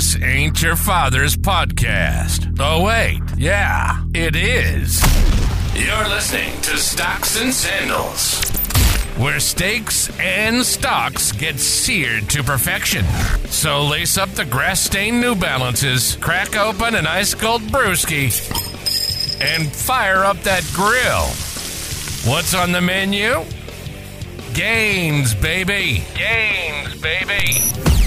This ain't your father's podcast. Oh, wait. Yeah, it is. You're listening to Stocks and Sandals, where steaks and stocks get seared to perfection. So lace up the grass stained New Balances, crack open an ice cold brewski, and fire up that grill. What's on the menu? Games, baby. Games, baby.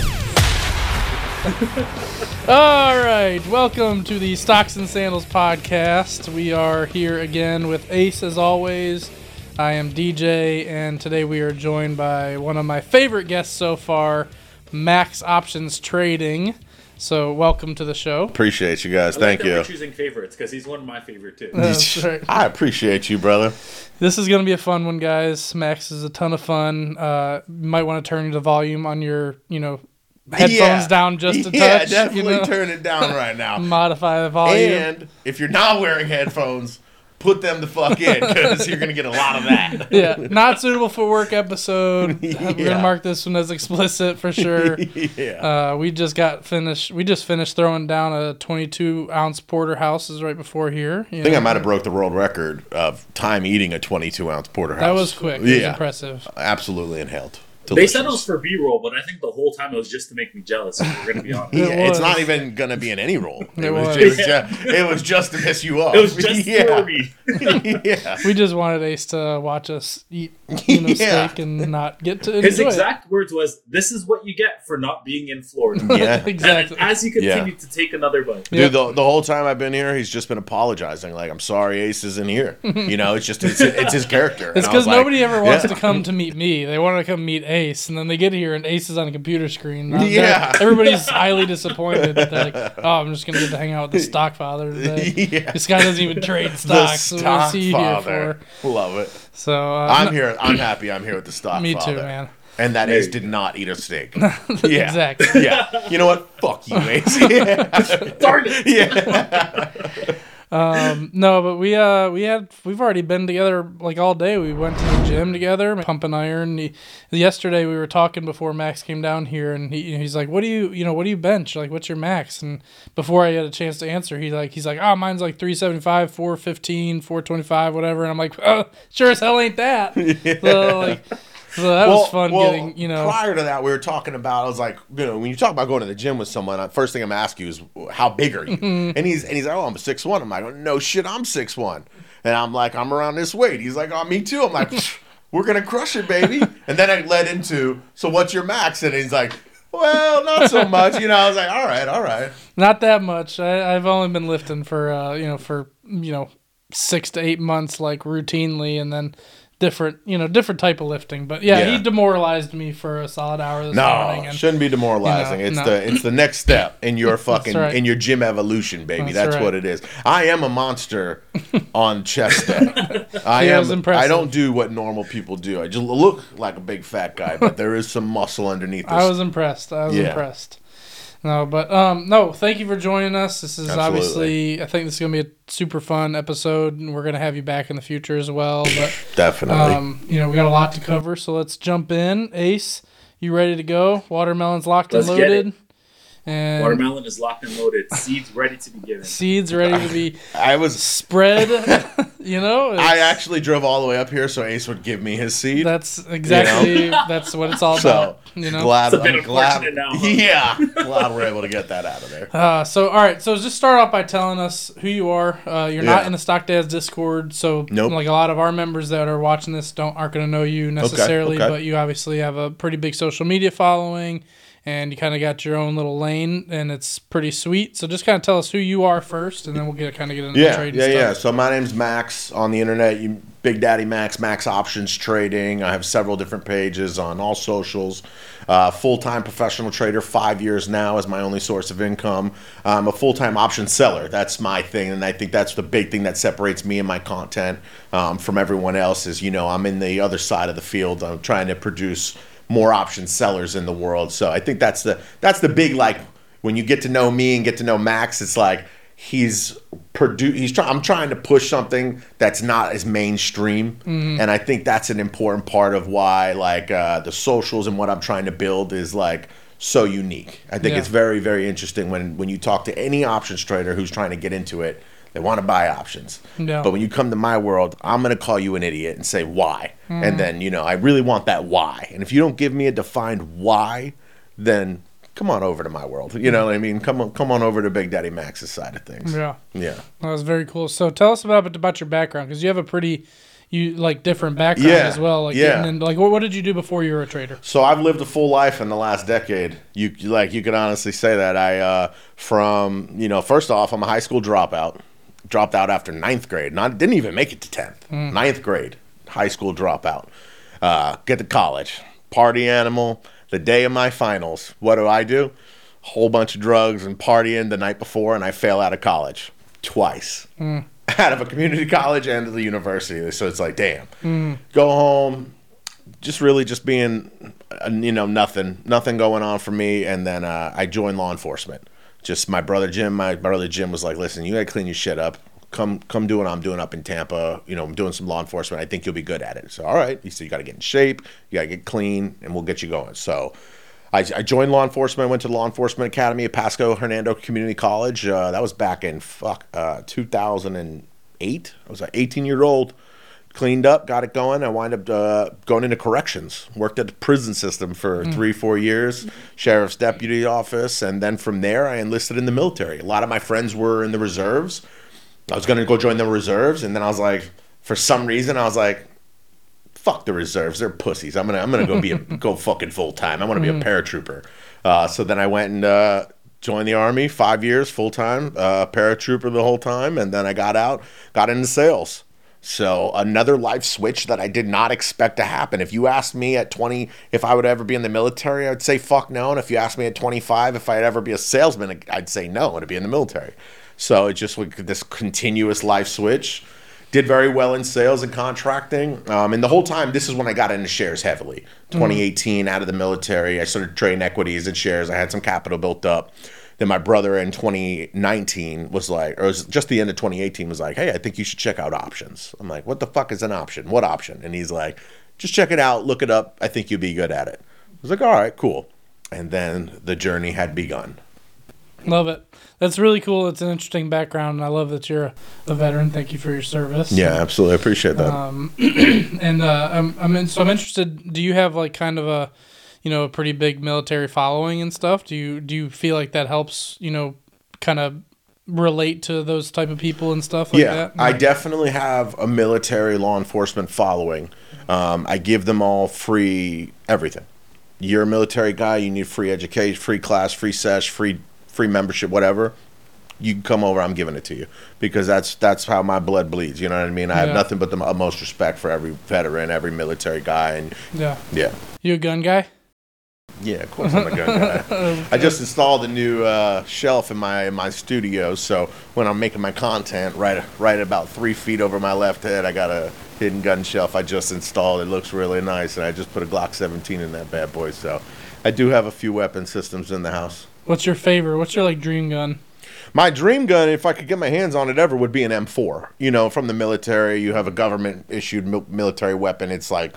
All right, welcome to the Stocks and Sandals podcast. We are here again with Ace as always. I am DJ, and today we are joined by one of my favorite guests so far, Max Options Trading. So, welcome to the show. Appreciate you guys. I Thank like that you. We're choosing favorites because he's one of my favorite too. That's right. I appreciate you, brother. This is going to be a fun one, guys. Max is a ton of fun. Uh, you might want to turn the volume on your, you know, headphones Yeah. down just a yeah, touch. definitely you know? turn it down right now. Modify the volume. and if you're not wearing headphones, put them the fuck in because you're gonna get a lot of that. yeah, not suitable for work episode. We're gonna mark this one as explicit for sure. yeah. Uh, we just got finished. We just finished throwing down a 22 ounce porterhouse right before here. I think I might have broke the world record of time eating a 22 ounce porterhouse. That was quick. It was Yeah, impressive. absolutely inhaled. They said it was for B roll, but I think the whole time it was just to make me jealous. If we're gonna be honest. Yeah, It it's not even gonna be in any role. It, It was, was. It was, just, it was just to piss you off. It was just yeah. for me. yeah. We just wanted Ace to watch us eat you know, Yeah. steak and not get to His enjoy exact words was, "This is what you get for not being in Florida." Yeah. exactly. And as you continue to take another bite, Yeah. Dude, the, the whole time I've been here, he's just been apologizing. Like, I'm sorry, Ace isn't here. You know, it's just it's, it's his character. It's because was like, nobody ever wants yeah. to come to meet me. They want to come meet Ace, and then they get here and Ace is on a computer screen. They're- Yeah. everybody's highly disappointed. They're like, "Oh, I'm just gonna get to hang out with the stock father today." Yeah. This guy doesn't even trade stocks. so what stock is he here for? Love it. So uh, I'm no- here. I'm happy. I'm here with the stock. Me too, man. And that Ace did not eat a steak. yeah. Exactly. Yeah. You know what? Fuck you, Ace. Yeah. darn it! yeah. Um, no, but we uh we had we've already been together like all day. We went to the gym together, pumping iron. He, yesterday we were talking before Max came down here, and he he's like, "What do you you know what do you bench? Like, what's your max?" And before I had a chance to answer, he like he's like, "Oh, mine's like 375, 415, 425, whatever." And I'm like, oh, "Sure as hell ain't that." So like, so that was fun getting you know. Prior to that, we were talking about. I was like, you know, when you talk about going to the gym with someone, first thing I'm gonna ask you is, how big are you? Mm-hmm. and he's and he's like, oh, I'm six one. I'm like, no shit, I'm six one. And I'm like, I'm around this weight. He's like, oh, me too. I'm like, we're gonna crush it, baby. and then I led into, so what's your max? And he's like, well, not so much. You know, I was like, all right, all right. Not that much. I, I've only been lifting for uh, you know for you know six to eight months like routinely, and then different you know different type of lifting. But yeah, Yeah. he demoralized me for a solid hour this morning. No, shouldn't be demoralizing. you know, it's no. the it's the next step in your fucking right. in your gym evolution, baby. That's That's, right. what it is. I am a monster on chest day. I am. impressive. I don't do what normal people do. I just look like a big fat guy, but there is some muscle underneath. This. I was impressed. I was Yeah. impressed. No, but um, no. Thank you for joining us. This is Absolutely. obviously. I think this is gonna be a super fun episode, and we're gonna have you back in the future as well. But definitely. um, you know, we got a lot to cover, so let's jump in. Ace, you ready to go? Watermelon's locked Let's and get it. loaded. And Watermelon is locked and loaded. Seeds ready to be given. seeds ready to be I was. spread. you know, I actually drove all the way up here so Ace would give me his seed. that's exactly that's what it's all so about. You know. glad. It's a bit I'm glad. now, huh? Yeah, glad we're able to get that out of there. Uh, so all right, so just start off by telling us who you are. Uh, you're not in the Stock Dads Discord, so Nope. like a lot of our members that are watching this don't aren't going to know you necessarily, okay. but you obviously have a pretty big social media following, and you kind of got your own little lane, and it's pretty sweet. So just kind of tell us who you are first, and then we'll get kind of get into the Yeah, trade. yeah, and yeah. So my name's Max on the internet. You, Big Daddy Max, Max Options Trading. I have several different pages on all socials. Uh, full time professional trader, five years now as my only source of income. I'm a full time option seller. That's my thing, and I think that's the big thing that separates me and my content um, from everyone else. Is you know I'm in the other side of the field. I'm trying to produce more option sellers in the world. So I think that's the that's the big like when you get to know me and get to know Max. It's like he's produ- he's trying i'm trying to push something that's not as mainstream and i think that's an important part of why like uh, the socials and what i'm trying to build is like so unique. I think Yeah. it's very, very interesting when when you talk to any options trader who's trying to get into it. They want to buy options, Yeah. but when you come to my world, I'm going to call you an idiot and say why, Hmm. and then you know I really want that why. And if you don't give me a defined why, then come on over to my world. You know what I mean? Come on, come on over to Big Daddy Max's side of things. Yeah. Yeah. That was very cool. So tell us about about your background because you have a pretty you like different background Yeah, as well. Like yeah. in- like what, what did you do before you were a trader? So I've lived a full life in the last decade. You like you could honestly say that I uh, from you know first off I'm a high school dropout, dropped out after ninth grade. Not didn't even make it to tenth. Ninth grade, high school dropout. Uh, get to college, party animal. The day of my finals, what do I do? Whole bunch of drugs and partying the night before, and I fail out of college twice. Out of a community college and the university. So it's like, damn. Go home, just really just being uh, you know nothing nothing going on for me and then uh, i joined law enforcement just my brother jim my brother jim was like listen you gotta clean your shit up. Come come do what i'm doing up in tampa. You know i'm doing some law enforcement. I think you'll be good at it. So all right. He said you gotta get in shape. You gotta get clean and we'll get you going. So I, I joined law enforcement. I went to the law enforcement academy at Pasco Hernando Community College. Uh, that was back in fuck uh, 2008. I was like 18 year old cleaned up, got it going. I wind up uh, going into corrections. Worked at the prison system for three, four years, sheriff's deputy office, and then from there I enlisted in the military. A lot of my friends were in the reserves. I was going to go join the reserves, and then I was like, for some reason, I was like, fuck the reserves. They're pussies. I'm gonna I'm gonna go be a go fucking full time. I want to be a paratrooper. Uh, so then I went and uh, joined the army. Five years full time, uh, paratrooper the whole time, and then I got out, got into sales. So another life switch that I did not expect to happen. If you asked me at 20 if I would ever be in the military, I'd say fuck no. And if you asked me at 25 if I'd ever be a salesman, I'd say no. I want to be in the military. So it just like this continuous life switch did very well in sales and contracting. Um, and the whole time, this is when I got into shares heavily. 2018, out of the military, I started trading equities and shares. I had some capital built up. Then my brother in 2019 was like, or it was just the end of 2018, was like, hey, I think you should check out options. I'm like, what the fuck is an option? What option? And he's like, just check it out, look it up. I think you'd be good at it. I was like, all right, cool. And then the journey had begun. Love it. That's really cool. It's an interesting background. and I love that you're a, veteran. Thank you for your service. Yeah, absolutely. I appreciate that. And uh, I'm I'm in, so I'm interested. Do you have like kind of a, you know, a pretty big military following and stuff? Do you do you feel like that helps? You know, kind of relate to those type of people and stuff like yeah, that. I definitely have a military law enforcement following. Um, I give them all free everything. You're a military guy. You need free education, free class, free sesh, free free membership, whatever. You can come over. I'm giving it to you because that's that's how my blood bleeds. You know what I mean? I have nothing but the utmost respect for every veteran, every military guy, and yeah. yeah, You a gun guy? Yeah. Of course, I'm a gun guy. I just installed a new uh, shelf in my in my studio, so when I'm making my content, right right about three feet over my left head, I got a hidden gun shelf I just installed. It looks really nice, and I just put a Glock 17 in that bad boy. So I do have a few weapon systems in the house. What's your favorite? What's your like dream gun? My dream gun, if I could get my hands on it ever, would be an M4. You know, from the military, you have a government issued military weapon. It's like,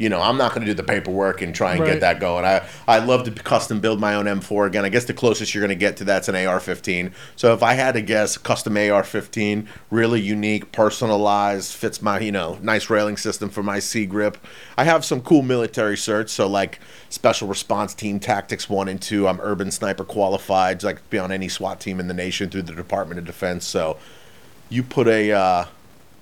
you know, I'm not going to do the paperwork and try and Right. get that going. I I love to custom build my own M4 again. I guess the closest you're going to get to that's an AR-15. So if I had to guess, custom AR-15, really unique, personalized, fits my you know nice railing system for my C grip. I have some cool military certs, so like Special Response Team Tactics One and Two. I'm Urban Sniper qualified, so I could be on any SWAT team in the nation through the Department of Defense. So you put a uh,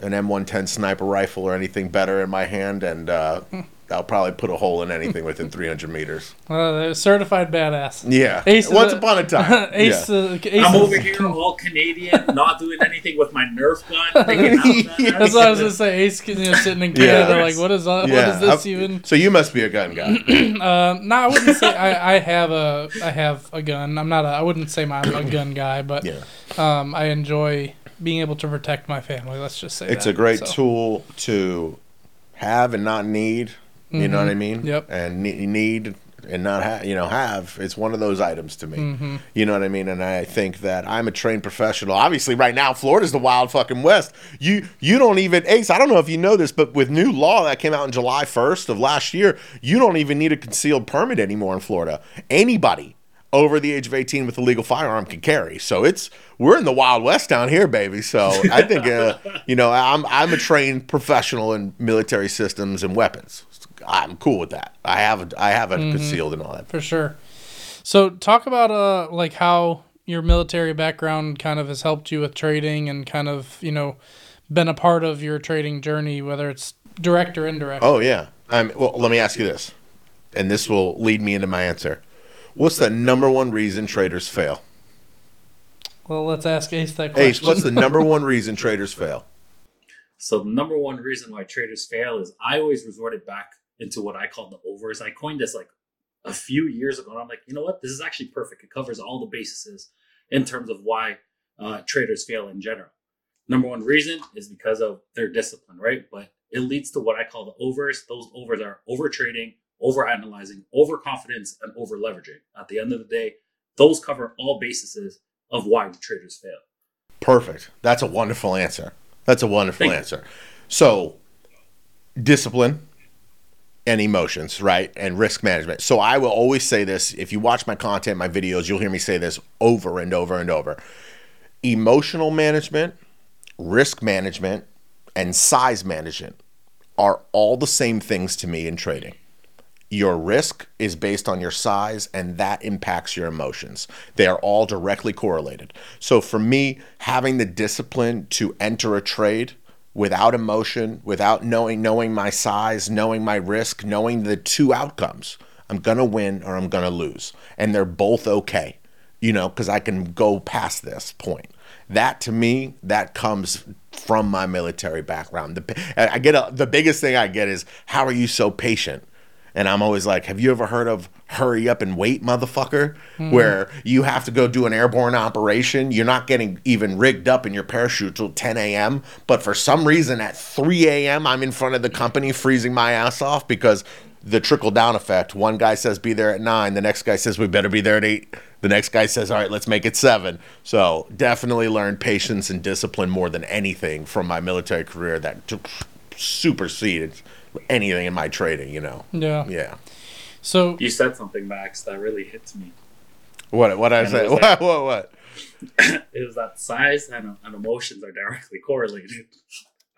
an M110 sniper rifle or anything better in my hand, and uh, I'll probably put a hole in anything within 300 meters. Uh, certified badass. Yeah, Ace once the- upon a time. Ace, yeah. uh, Ace I'm over here all Canadian, not doing anything with my Nerf gun. thinking, how's That's what I was gonna say. Ace, you know, sitting in Yeah. Canada, like, what is uh, what Yeah, is this I've- even? So you must be a gun guy. Um, no, I wouldn't say I, I have a I have a gun. I'm not a I wouldn't say I'm a gun guy, but yeah, um, I enjoy being able to protect my family. Let's just say it's that. a great So, tool to have and not need. You know what I mean? Mm-hmm. Yep. And need and not have you know have it's one of those items to me you know what i mean and i think that i'm a trained professional obviously right now florida's the wild fucking west you you don't even ace i don't know if you know this but with new law that came out in july 1st of last year you don't even need a concealed permit anymore in florida anybody over the age of 18 with a legal firearm can carry. So it's we're in the wild west down here, baby. So I think uh, you know I'm I'm a trained professional in military systems and weapons. I'm cool with that. I have a, I have it concealed and all that. for sure. So talk about uh like how your military background kind of has helped you with trading and kind of you know been a part of your trading journey, whether it's direct or indirect. Oh yeah. Um, well, let me ask you this, and this will lead me into my answer. What's the number one reason traders fail? Well, let's ask Ace that question. Ace, what's the number one reason traders fail? So the number one reason why traders fail is I always resorted back into what I call the overs. I coined this like a few years ago, and I'm like, you know what? This is actually perfect. It covers all the bases in terms of why uh, traders fail in general. Number one reason is because of their discipline, right? But it leads to what I call the overs. Those overs are over trading, over analyzing, overconfidence, and over leveraging. At the end of the day, those cover all bases of why traders fail. Perfect. That's a wonderful answer. That's a wonderful Thank you. answer. So, discipline and emotions, right? And risk management. So, I will always say this if you watch my content, my videos, you'll hear me say this over and over and over. Emotional management, risk management, and size management are all the same things to me in trading your risk is based on your size and that impacts your emotions. They are all directly correlated. So for me, having the discipline to enter a trade without emotion, without knowing knowing my size, knowing my risk, knowing the two outcomes, I'm to win or I'm to lose. And they're both okay. You know, cuz I can go past this point. That to me, that comes from my military background. The, I get a, the biggest thing I get is how are you so patient? And I'm always like, have you ever heard of hurry up and wait, motherfucker? Hmm. Where you have to go do an airborne operation. You're not getting even rigged up in your parachute till 10 a.m. But for some reason at 3 a.m., I'm in front of the company freezing my ass off because the trickle down effect. One guy says be there at nine. The next guy says we better be there at eight. The next guy says, all right, let's make it seven. So definitely learned patience and discipline more than anything from my military career that superseded anything in my trading, you know. Yeah. Yeah. So You said something, Max, that really hits me. What what I And say? it was What, like- what what? Is that size and, and emotions are directly correlated.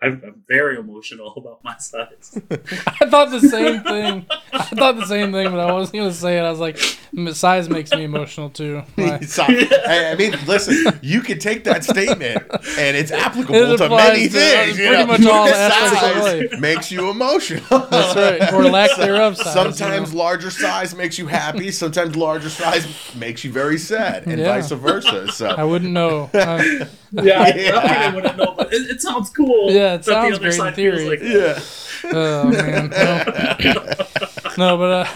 I'm, I'm very emotional about my size. I thought the same thing. I thought the same thing, but I wasn't gonna say it. I was like, size makes me emotional too. Like, So, I I mean, listen, you can take that statement and it's applicable It to many to things. you pretty know. much all Size of life. makes you emotional. that's right, or lack thereof. Size, Sometimes you know? larger size makes you happy. Sometimes larger size makes you very sad, and Yeah. vice versa. So I wouldn't know. Uh, Yeah, I Yeah. probably I wouldn't know, but it, it sounds cool. Yeah, it that sounds the other great in side theory. like yeah, oh man, no, no but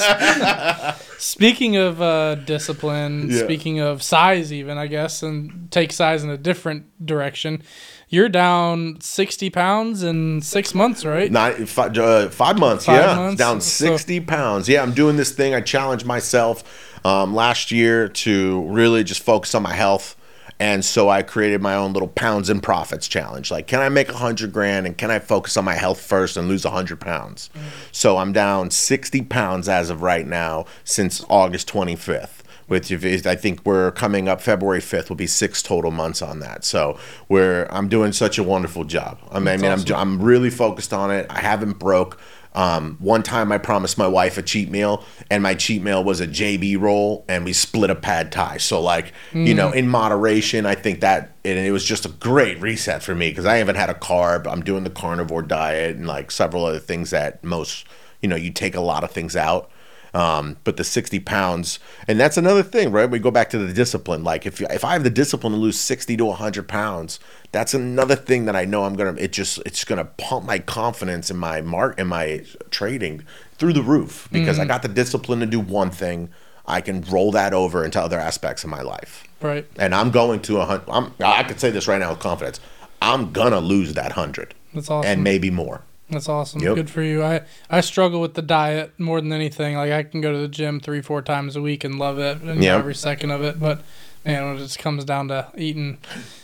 uh, speaking of uh, discipline, Yeah. speaking of size, even I guess, and take size in a different direction. You're down sixty pounds in six months, right? Nine, five, uh, five months. Five yeah, months? down So- sixty pounds. Yeah, I'm doing this thing. I challenged myself um, last year to really just focus on my health. And so I created my own little pounds and profits challenge. Like, can I make a hundred grand and can I focus on my health first and lose a hundred pounds? So I'm down 60 pounds as of right now since August 25th. Which if I think we're coming up February 5th will be six total months on that. So we're I'm doing such a wonderful job. I mean, I mean I'm. I'm really focused on it. I haven't broke. Um, one time I promised my wife a cheat meal, and my cheat meal was a JB roll, and we split a pad thai. So, like, you know, in moderation, I think that, and it was just a great reset for me because I haven't had a carb. I'm doing the carnivore diet and like several other things that most, you know, you take a lot of things out. Um, but the 60 pounds, and that's another thing, right? We go back to the discipline. Like if you, if I have the discipline to lose 60 to 100 pounds, that's another thing that I know I'm gonna. It just it's gonna pump my confidence in my mark in my trading through the roof because I got the discipline to do one thing. I can roll that over into other aspects of my life, Right. and I'm going to a hundred. I'm I could say this right now with confidence. I'm gonna lose that hundred That's awesome. and maybe more. That's awesome. Yep. Good for you. I I struggle with the diet more than anything. Like I can go to the gym three four times a week and love it, and Yep. every second of it. But man, when it just comes down to eating,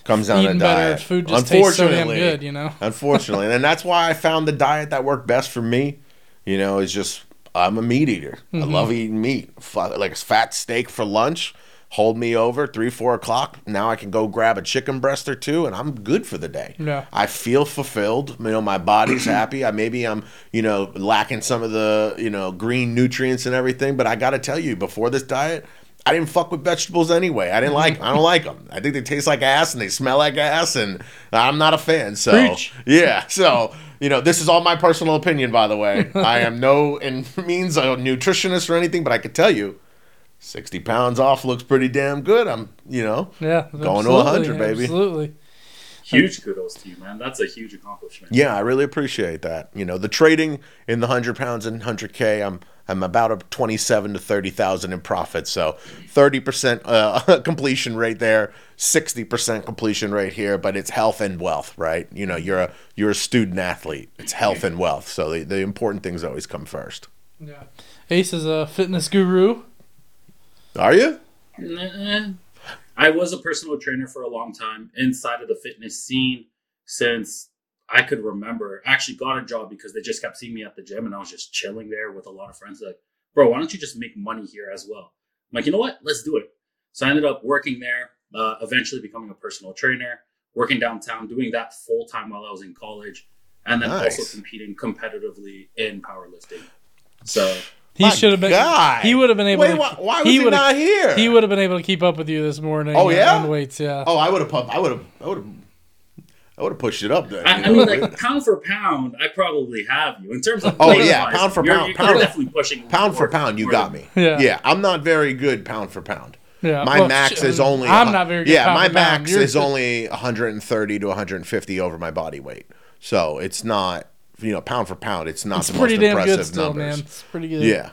Comes down eating to better diet. food just tastes so damn Unfortunately- good. You know. Unfortunately, and that's why I found the diet that worked best for me. You know, is just I'm a meat eater. I Mm-hmm. love eating meat. Like a fat steak for lunch. Hold me over three, four o'clock. Now I can go grab a chicken breast or two, and I'm good for the day. Yeah. I feel fulfilled. You know, my body's happy. I maybe I'm, you know, lacking some of the, you know, green nutrients and everything. But I got to tell you, before this diet, I didn't fuck with vegetables anyway. I didn't mm-hmm. like. I don't like them. I think they taste like ass and they smell like ass, and I'm not a fan. So Preach. yeah. So you know, this is all my personal opinion, by the way. I am no in means a nutritionist or anything, but I could tell you. 60 pounds off looks pretty damn good. I'm, you know, Yeah. Going to absolutely, 100, baby. Absolutely. Huge kudos to you, man. That's a huge accomplishment. Yeah, I really appreciate that. You know, the trading in the hundred pounds and hundred k, I'm I'm about a twenty seven to thirty thousand in profit. So thirty percent uh, completion rate there, sixty percent completion rate here. But it's health and wealth, right? You know, you're a you're a student athlete. It's health and wealth. So the, the important things always come first. Yeah. Ace is a fitness guru. Are you? Nah. I was a personal trainer for a long time inside of the fitness scene since I could remember. I actually got a job because they just kept seeing me at the gym and I was just chilling there with a lot of friends. Like, bro, why don't you just make money here as well? I'm like, you know what? Let's do it. So I ended up working there, uh, eventually becoming a personal trainer, working downtown, doing that full time while I was in college, and then Nice. also competing competitively in powerlifting. So He should have been. God. He would have been able. Wait, to, why, why was he, would've- not here? He would have been able to keep up with you this morning. Oh, yeah? on weights, yeah. Oh, I would have pumped. I would have. I would have. I would have pushed it up there. I, I mean, like pound for pound, I probably have you in terms of. Oh, yeah, wise, pound for you're- pound, You're, pound- definitely pushing pound for pound, you got me. Yeah. yeah. I'm not very good pound for pound. yeah. My Well, max is only. I'm not very good. Yeah, my max is only 130 to 150 over my body weight. So it's not, you know, pound for pound. It's not It's the pretty most damn impressive good still, numbers. man. It's pretty good. Yeah.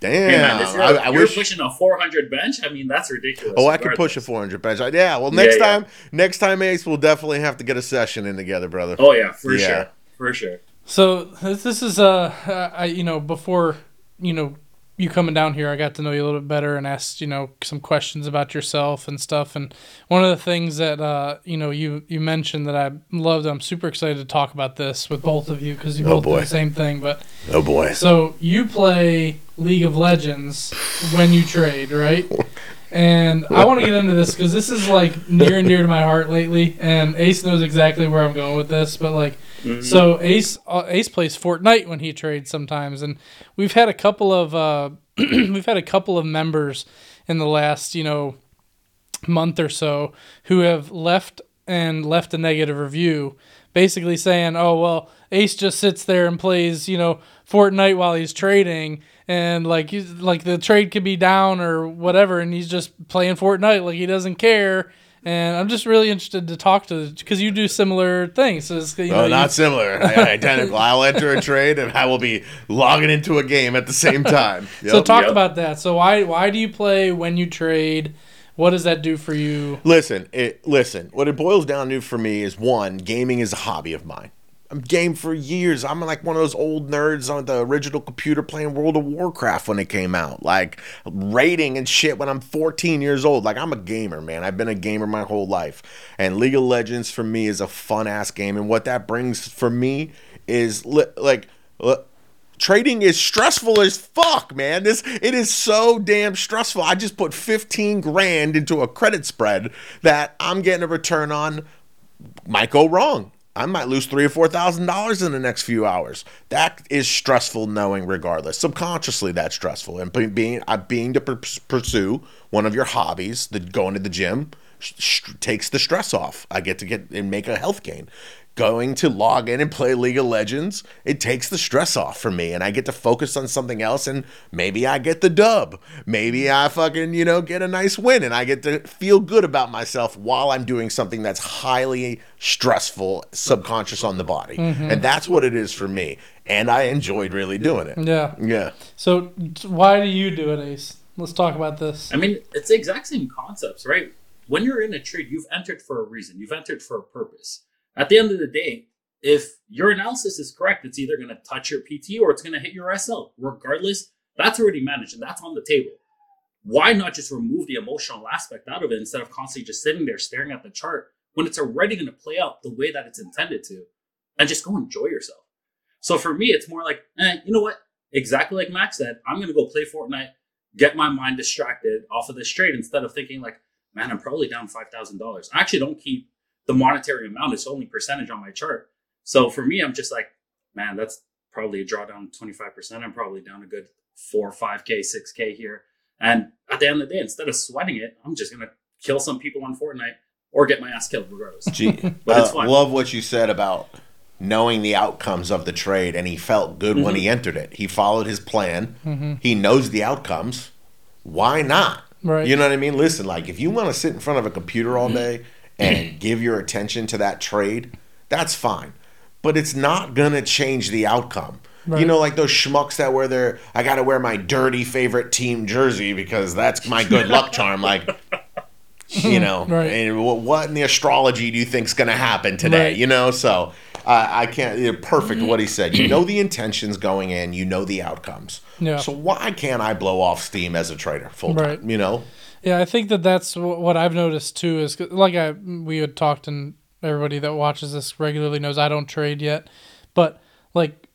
Damn. Hey, man, if you're, I, I you're wish. pushing a 400 bench. I mean, that's ridiculous. Oh, I could push a 400 bench. I- Yeah. Well, next Yeah, yeah. time, next time, Ace, we'll definitely have to get a session in together, brother. Oh yeah, for Yeah. sure, for sure. So this, this is uh, I you know before you know you coming down here, I got to know you a little bit better and asked you know some questions about yourself and stuff. And one of the things that uh, you know you you mentioned that I loved, I'm super excited to talk about this with both of you because you Oh, both do the same thing. But Oh boy. so you play League of Legends when you trade, right? And I want to get into this because this is like near and dear to my heart lately. And Ace knows exactly where I'm going with this, but like, so Ace uh, Ace plays Fortnite when he trades sometimes, and we've had a couple of uh, we've had a couple of members in the last you know month or so who have left and left a negative review basically saying oh well ace just sits there and plays you know fortnite while he's trading and like like the trade could be down or whatever and he's just playing fortnite like he doesn't care and i'm just really interested to talk to because you do similar things so it's, you oh, know, Oh, you- not similar. Identical. I'll enter a trade and I will be logging into a game at the same time. so talk Yep. about that so why why do you play when you trade what does that do for you Listen, it, listen. What it boils down to for me is one, gaming is a hobby of mine. I'm game for years. I'm like one of those old nerds on the original computer playing World of Warcraft when it came out, like raiding and shit when I'm 14 years old. Like I'm a gamer, man. I've been a gamer my whole life, and League of Legends for me is a fun ass game. And what that brings for me is li- like. li- trading is stressful as fuck, man. This it is so damn stressful. I just put 15 grand into a credit spread that I'm getting a return on might go wrong. I might lose three or four thousand dollars in the next few hours. That is stressful, knowing regardless. Subconsciously, that's stressful. And being uh, being to pursue one of your hobbies, the going to the gym, takes the stress off. I get to get and make a health gain. Going to log in and play League of Legends, it takes the stress off for me, and I get to focus on something else. And maybe I get the dub. Maybe I fucking you know get a nice win, and I get to feel good about myself while I'm doing something that's highly stressful, subconscious on the body, mm-hmm. and that's what it is for me. And I enjoyed really doing it. yeah Yeah. So why do you do it, Ace? Let's talk about this. I mean, it's the exact same concepts, right? When you're in a trade, you've entered for a reason. You've entered for a purpose. At the end of the day, if your analysis is correct, it's either going to touch your PT or it's going to hit your SL. Regardless, that's already managed and that's on the table. Why not just remove the emotional aspect out of it instead of constantly just sitting there staring at the chart when it's already going to play out the way that it's intended to and just go enjoy yourself? So for me, it's more like, eh, you know what? Exactly like Max said, I'm going to go play Fortnite, get my mind distracted off of this trade instead of thinking like, man, I'm probably down $5,000. I actually don't keep the monetary amount. is only percentage on my chart. So for me, I'm just like, man, that's probably a drawdown 25%. I'm probably down a good four, 5K, 6K here. And at the end of the day, instead of sweating it, I'm just going to kill some people on Fortnite or get my ass killed regardless. Gee, But it's uh, fun. love what you said about knowing the outcomes of the trade, and he felt good when Mm-hmm. he entered it. He followed his plan. He knows the outcomes. Why not? Right. You know what I mean? Listen, like if you want to sit in front of a computer all day and give your attention to that trade, that's fine. But it's not gonna change the outcome. You know, like those schmucks that wear their I gotta wear my dirty favorite team jersey because that's my good luck charm. Like you know, Right. and what in the astrology do you think's going to happen today? Right. You know, so uh, I can't. You know, perfect what he said. You know the intentions going in. You know the outcomes. Yeah. So why can't I blow off steam as a trader full time? Right. You know. Yeah, I think that that's what I've noticed too. Is like I we had talked, and everybody that watches this regularly knows I don't trade yet, but like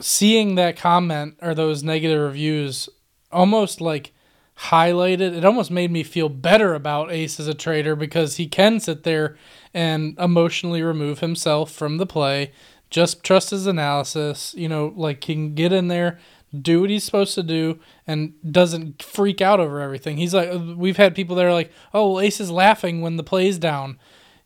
seeing that comment or those negative reviews almost like highlighted it almost made me feel better about ace as a trader because he can sit there and emotionally remove himself from the play just trust his analysis you know like he can get in there do what he's supposed to do and doesn't freak out over everything he's like we've had people that are like oh well, ace is laughing when the play's down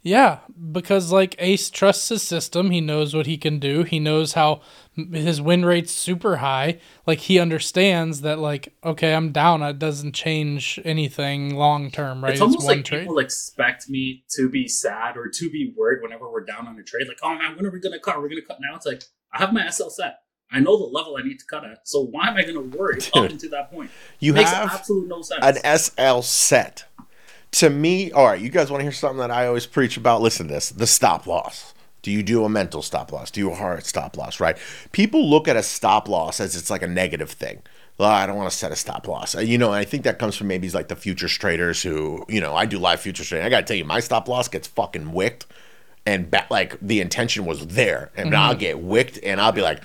yeah, because like Ace trusts his system. He knows what he can do. He knows how his win rate's super high. Like he understands that like okay, I'm down. It doesn't change anything long term, right? It's almost like people expect me to be sad or to be worried whenever we're down on a trade. Like, oh man, when are we gonna cut? We're gonna cut now. It's like I have my SL set. I know the level I need to cut at. So why am I gonna worry up Dude, into that point? You Makes have absolute no sense. an SL set. To me, all right, you guys want to hear something that I always preach about? Listen to this the stop loss. Do you do a mental stop loss? Do you a hard stop loss, right? People look at a stop loss as it's like a negative thing. Well, I don't want to set a stop loss. Uh, You know, I think that comes from maybe like the futures traders who, you know, I do live futures trading. I got to tell you, my stop loss gets fucking wicked. And ba- like the intention was there. And I'll get wicked and I'll be like,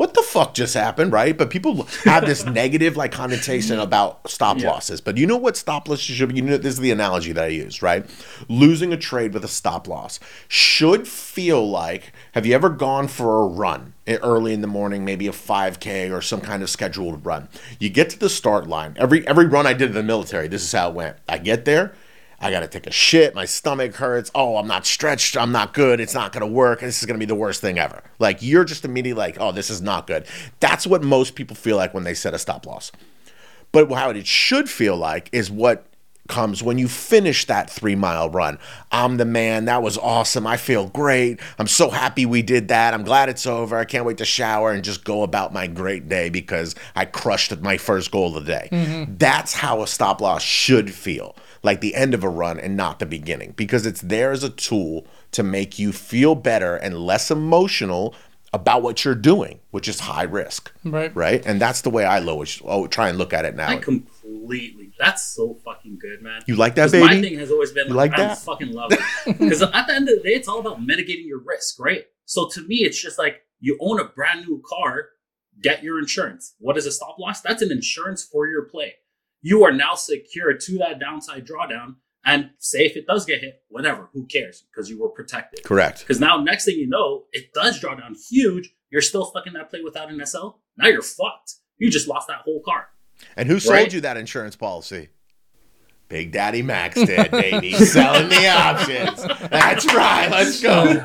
what the fuck just happened, right? But people have this negative like connotation about stop Yeah. losses. But you know what stop losses should be? You know, this is the analogy that I use, right? Losing a trade with a stop loss should feel like have you ever gone for a run early in the morning, maybe a 5K or some kind of scheduled run? You get to the start line. Every every run I did in the military, this is how it went. I get there, I got to take a shit. My stomach hurts. Oh, I'm not stretched. I'm not good. It's not to work. This is to be the worst thing ever. Like, you're just immediately like, oh, this is not good. That's what most people feel like when they set a stop loss. But how it should feel like is what comes when you finish that three mile run. I'm the man. That was awesome. I feel great. I'm so happy we did that. I'm glad it's over. I can't wait to shower and just go about my great day because I crushed my first goal of the day. Mm-hmm. That's how a stop loss should feel like the end of a run and not the beginning because it's there as a tool to make you feel better and less emotional about what you're doing, which is high risk right. right? And that's the way I always oh, try and look at it now. I completely. That's so fucking good, man. You like that, 'Cause My baby? thing has always been You like, like I that? fucking love it. Because at the end of the day, it's all about mitigating your risk, right? So to me, it's just like you own a brand new car, get your insurance. What is a stop loss? That's an insurance for your play. You are now secure to that downside drawdown. And say if it does get hit, whatever, who cares? Because you were protected. Correct. Because now, next thing you know, it does draw down huge. You're still stuck in that play without an SL. Now you're fucked. You just lost that whole car. And who sold Right. you that insurance policy? Big Daddy Max did, baby. Selling the options. That's right. Let's go.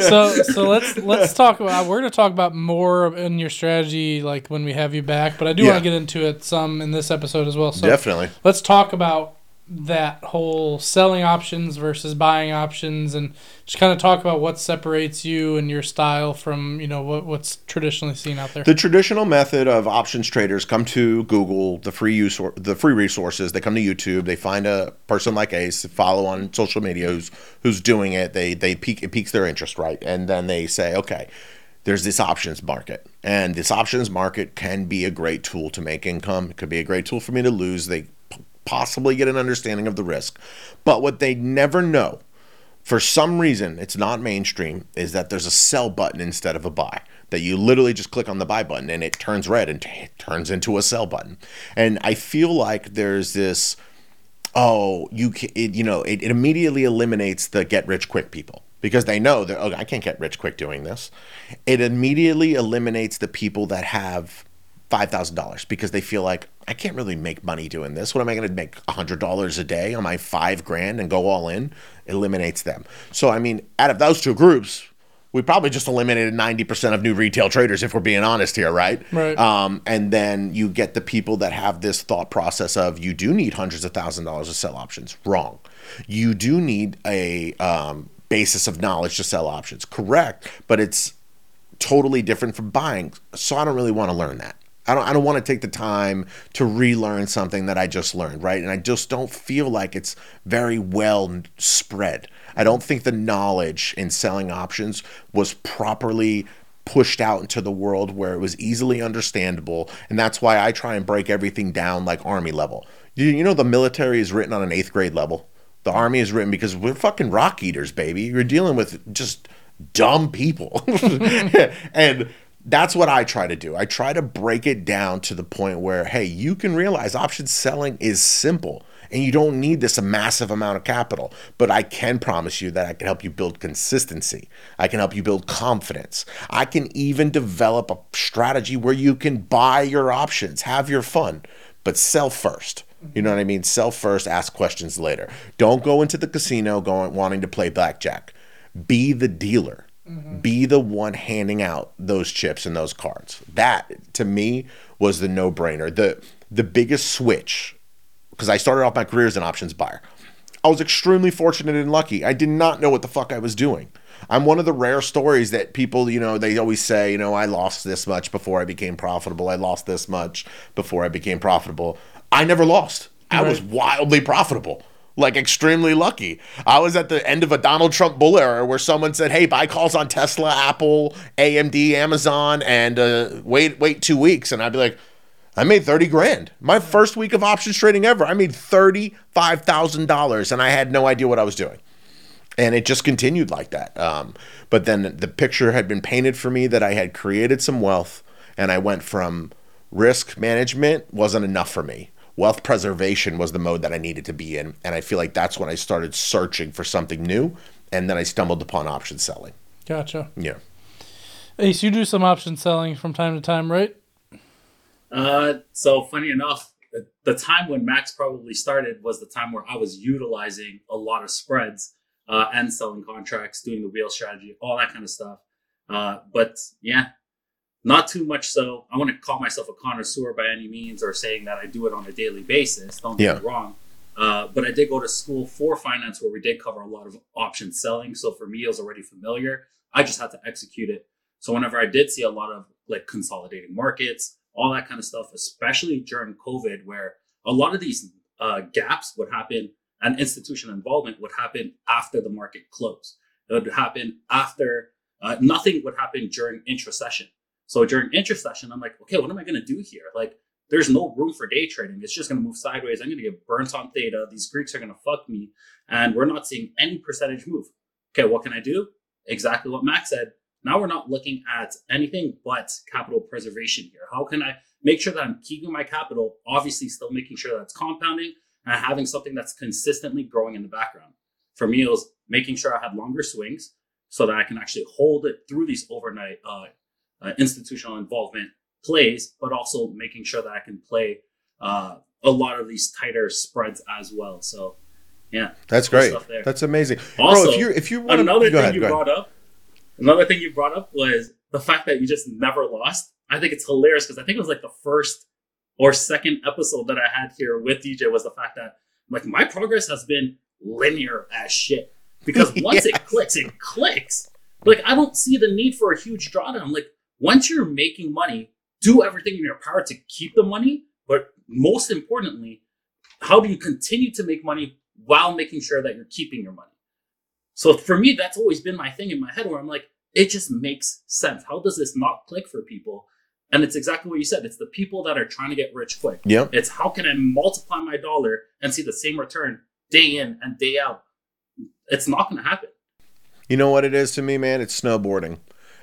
so so let's let's talk about we're going to talk about more in your strategy like when we have you back but i do Yeah. want to get into it some in this episode as well so Definitely. let's talk about that whole selling options versus buying options and just kind of talk about what separates you and your style from you know what, what's traditionally seen out there The traditional method of options traders come to Google, the free use the free resources. They come to YouTube. They find a person like Ace, follow on social media who's who's doing it. They they peak it piques their interest, right? And then they say, okay, there's this options market, and this options market can be a great tool to make income. It could be a great tool for me to lose. They possibly get an understanding of the risk, but what they never know for some reason it's not mainstream is that there's a sell button instead of a buy. That you literally just click on the buy button and it turns red and t- turns into a sell button. And i feel like there's this oh you can, it, you know it, it immediately eliminates the get rich quick people because they know that oh i can't get rich quick doing this. It immediately eliminates the people that have $5000 because they feel like i can't really make money doing this. What am i going to make $100 a day on my five grand and go all in? Eliminates them. So i mean out of those two groups we probably just eliminated 90% of new retail traders if we're being honest here right? Right. um, and then you get the people that have this thought process of you do need hundreds of thousand dollars to sell options. Wrong. You do need a um, basis of knowledge to sell options. Correct but it's totally different from buying. So I don't really want to learn that. I don't I don't want to take the time to relearn something that I just learned, right? And I just don't feel like it's very well spread. I don't think the knowledge in selling options was properly pushed out into the world where it was easily understandable, and that's why I try and break everything down like army level. You, you know the military is written on an 8th grade level. The army is written because we're fucking rock eaters, baby. You're dealing with just dumb people. and that's what I try to do. I try to break it down to the point where, hey, you can realize option selling is simple and you don't need this massive amount of capital. But I can promise you that I can help you build consistency. I can help you build confidence. I can even develop a strategy where you can buy your options, have your fun, but sell first. You know what I mean? Sell first, ask questions later. Don't go into the casino going wanting to play blackjack. Be the dealer. Mm-hmm. Be the one handing out those chips and those cards. That to me was the no-brainer. The the biggest switch because I started off my career as an options buyer. I was extremely fortunate and lucky. I did not know what the fuck I was doing. I'm one of the rare stories that people, you know, they always say, you know, I lost this much before I became profitable. I lost this much before I became profitable. I never lost. I was wildly profitable. Like extremely lucky. I was at the end of a Donald Trump bull era where someone said, "Hey, buy calls on Tesla, Apple, AMD, Amazon, and uh, wait, wait two weeks," and I'd be like, I made 30 grand. My first week of options trading ever, I made $35,000 and I had no idea what I was doing. And it just continued like that. Um, but then the picture had been painted for me that I had created some wealth and I went from risk management wasn't enough for me. Wealth preservation was the mode that I needed to be in. And I feel like that's when I started searching for something new. And then I stumbled upon option selling. gotcha Yeah. ace you do some option selling from time to time right Uh, so funny enough, the, the time when Max probably started was the time where I was utilizing a lot of spreads uh, and selling contracts, doing the wheel strategy, all that kind of stuff. Uh, but yeah, not too much so. I want to call myself a connoisseur by any means or saying that I do it on a daily basis. Don't Yeah. get me wrong. Uh, but I did go to school for finance where we did cover a lot of option selling. So for me, it was already familiar. I just had to execute it. So whenever I did see a lot of like consolidating markets, all that kind of stuff, especially during COVID, where a lot of these uh, gaps would happen and institutional involvement would happen after the market closed. It would happen after, uh, nothing would happen during intra-session. So during intra-session, I'm like, okay, what am I going to do here? Like, there's no room for day trading. It's just going to move sideways. I'm going to get burnt on theta. These Greeks are going to fuck me. And we're not seeing any percentage move. Okay, what can I do? Exactly what Max said. Now we're not looking at anything but capital preservation here. How can I make sure that I'm keeping my capital, obviously still making sure that it's compounding and having something that's consistently growing in the background? For me, it was making sure I had longer swings so that I can actually hold it through these overnight uh, uh, institutional involvement plays, but also making sure that I can play uh, a lot of these tighter spreads as well. So, yeah, That's great. That's amazing. Also, Bro, if you if you want another thing ahead, you go ahead. brought up, another thing you brought up was the fact that you just never lost. I think it's hilarious because I think it was like the first or second episode that I had here with DJ was the fact that like my progress has been linear as shit because once Yes. it clicks, it clicks. Like I don't see the need for a huge drawdown. Like once you're making money, do everything in your power to keep the money. But most importantly, how do you continue to make money while making sure that you're keeping your money? So for me, that's always been my thing in my head where I'm like, it just makes sense. How does this not click for people? And it's exactly what you said. It's the people that are trying to get rich quick. Yeah. It's how can I multiply my dollar and see the same return day in and day out? It's not going to happen. You know what it is to me, man? It's snowboarding.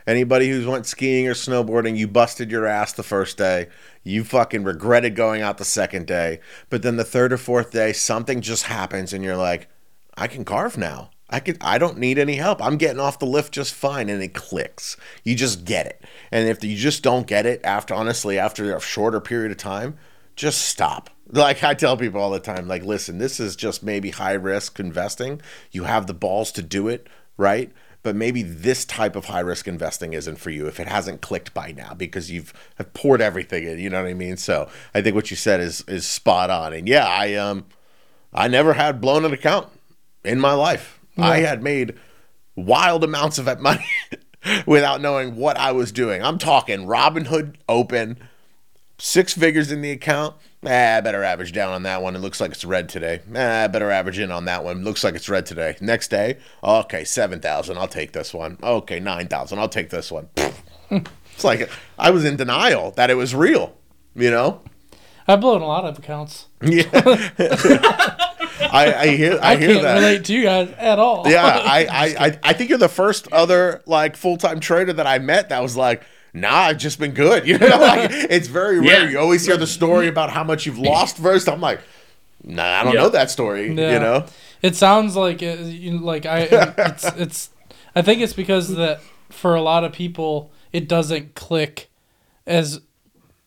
Anybody who's went skiing or snowboarding, you busted your ass the first day. You fucking regretted going out the second day. But then the third or fourth day, something just happens and you're like, I can carve now. I can I don't need any help. I'm getting off the lift just fine and it clicks. You just get it. And if you just don't get it after honestly after a shorter period of time, just stop. Like I tell people all the time, like, listen, this is just maybe high risk investing. You have the balls to do it, right? But maybe this type of high risk investing isn't for you if it hasn't clicked by now because you've have poured everything in. You know what I mean? So I think what you said is is spot on. And yeah, I um I never had blown an account in my life. I had made wild amounts of money without knowing what I was doing. I'm talking Robinhood open, six figures in the account. Ah, I better average down on that one. It looks like it's red today. Ah, I better average in on that one. Looks like it's red today. Next day, okay, seven thousand. I'll take this one. Okay, nine thousand. I'll take this one. it's like I was in denial that it was real. You know? I've blown a lot of accounts. Yeah. I, I hear. I, I, hear that. relate to you guys at all. yeah, I, I, I, I think you're the first other like full time trader that I met that was like, nah, I've just been good. You know, like it's very rare. Yeah. You always hear the story about how much you've lost first. I'm like, nah, I don't Yeah. know that story. Yeah. You know, It sounds like it, you know, like I it's it's I think it's because that for a lot of people it doesn't click as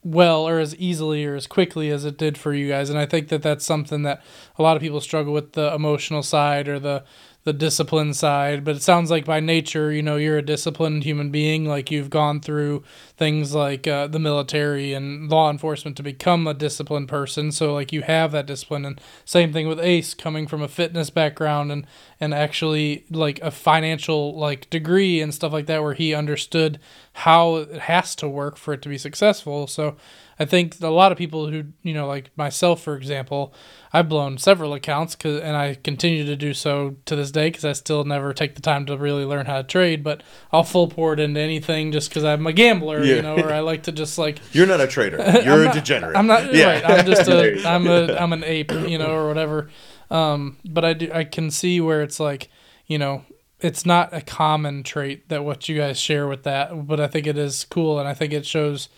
well or as easily or as quickly as it did for you guys and I think that that's something that a lot of people struggle with the emotional side or the the discipline side but it sounds like by nature you know you're a disciplined human being like you've gone through things like uh, the military and law enforcement to become a disciplined person. So like you have that discipline and same thing with ace coming from a fitness background and and actually like a financial like degree and stuff like that where he understood how it has to work for it to be successful so I think a lot of people who, you know, like myself, for example, I've blown several accounts, cause, and I continue to do so to this day because I still never take the time to really learn how to trade. But I'll full pour it into anything just because I'm a gambler, Yeah. you know, or I like to just like you're not a trader. You're a degenerate. I'm not Yeah. right. I'm just a. I'm a I'm an ape, you know, or whatever. Um, but I do I can see where it's like, you know, it's not a common trait that what you guys share with that, but I think it is cool, and I think it shows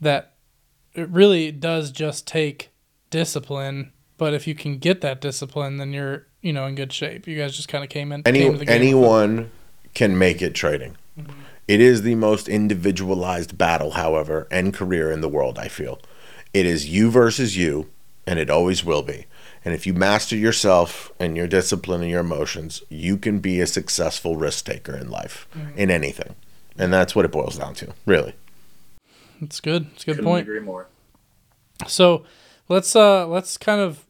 that it really does just take discipline. But if you can get that discipline, then you're you know in good shape. You guys just kind of came in. Any came anyone can make it trading. Mm-hmm. It is the most individualized battle, however, and career in the world. I feel it is you versus you, and it always will be. And if you master yourself and your discipline and your emotions, you can be a successful risk taker in life, Mm-hmm. in anything. And that's what it boils down to, really. It's good. It's a good Couldn't point. agree more. So let's uh let's kind of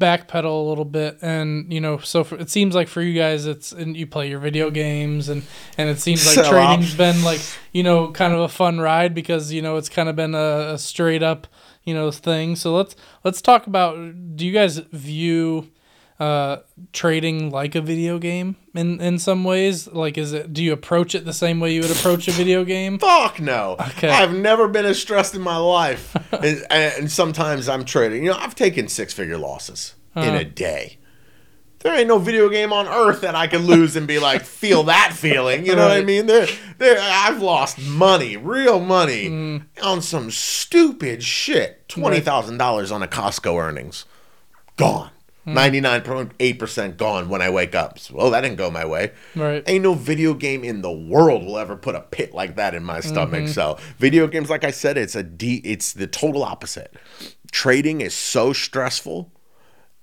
backpedal a little bit and you know so for, it seems like for you guys it's and you play your video games and and it seems like Sell trading's off. been like you know kind of a fun ride because you know it's kind of been a, a straight up you know thing so let's let's talk about do you guys view uh trading like a video game in in some ways like is it do you approach it the same way you would approach a video game Fuck no. Okay. I've never been as stressed in my life. and, and sometimes I'm trading. You know, I've taken six figure losses in Uh-huh. a day. There ain't no video game on earth that I can lose and be like, feel that feeling. You know what I Right. mean? There, there. I've lost money, real money, Mm. on some stupid shit. Twenty thousand dollars on a Costco earnings, gone. Mm. Ninety nine point eight percent gone when I wake up. So, well, that didn't go my way. right Ain't no video game in the world will ever put a pit like that in my stomach. Mm-hmm. So video games, like I said, it's a d. It's the total opposite. Trading is so stressful,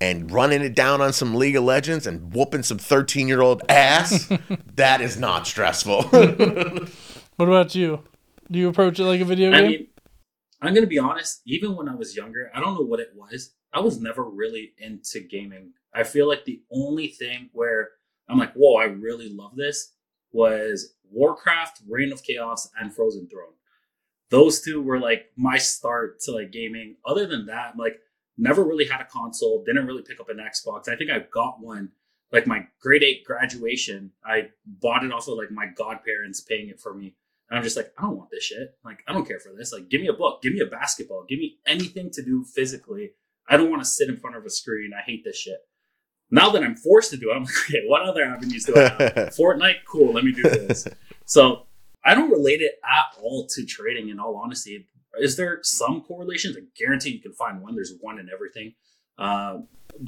and running it down on some League of Legends and whooping some thirteen year old ass, that is not stressful. what about you do you approach it like a video I game mean, I'm gonna be honest. Even when I was younger, I don't know what it was. I was never really into gaming. I feel like the only thing where I'm like, whoa, I really love this was Warcraft, Reign of Chaos, and Frozen Throne. Those two were like my start to like gaming. Other than that, I'm like never really had a console, didn't really pick up an Xbox. I think I got one like my grade eight graduation. I bought it off of like my godparents paying it for me. And I'm just like, I don't want this shit. Like, I don't care for this. Like, give me a book, give me a basketball, give me anything to do physically. I don't want to sit in front of a screen. I hate this shit. Now that I'm forced to do it, I'm like, okay, what other avenues do I have? Fortnite, cool, let me do this. So I don't relate it at all to trading, in all honesty. Is there some correlations? I guarantee you can find one. There's one in everything. Uh,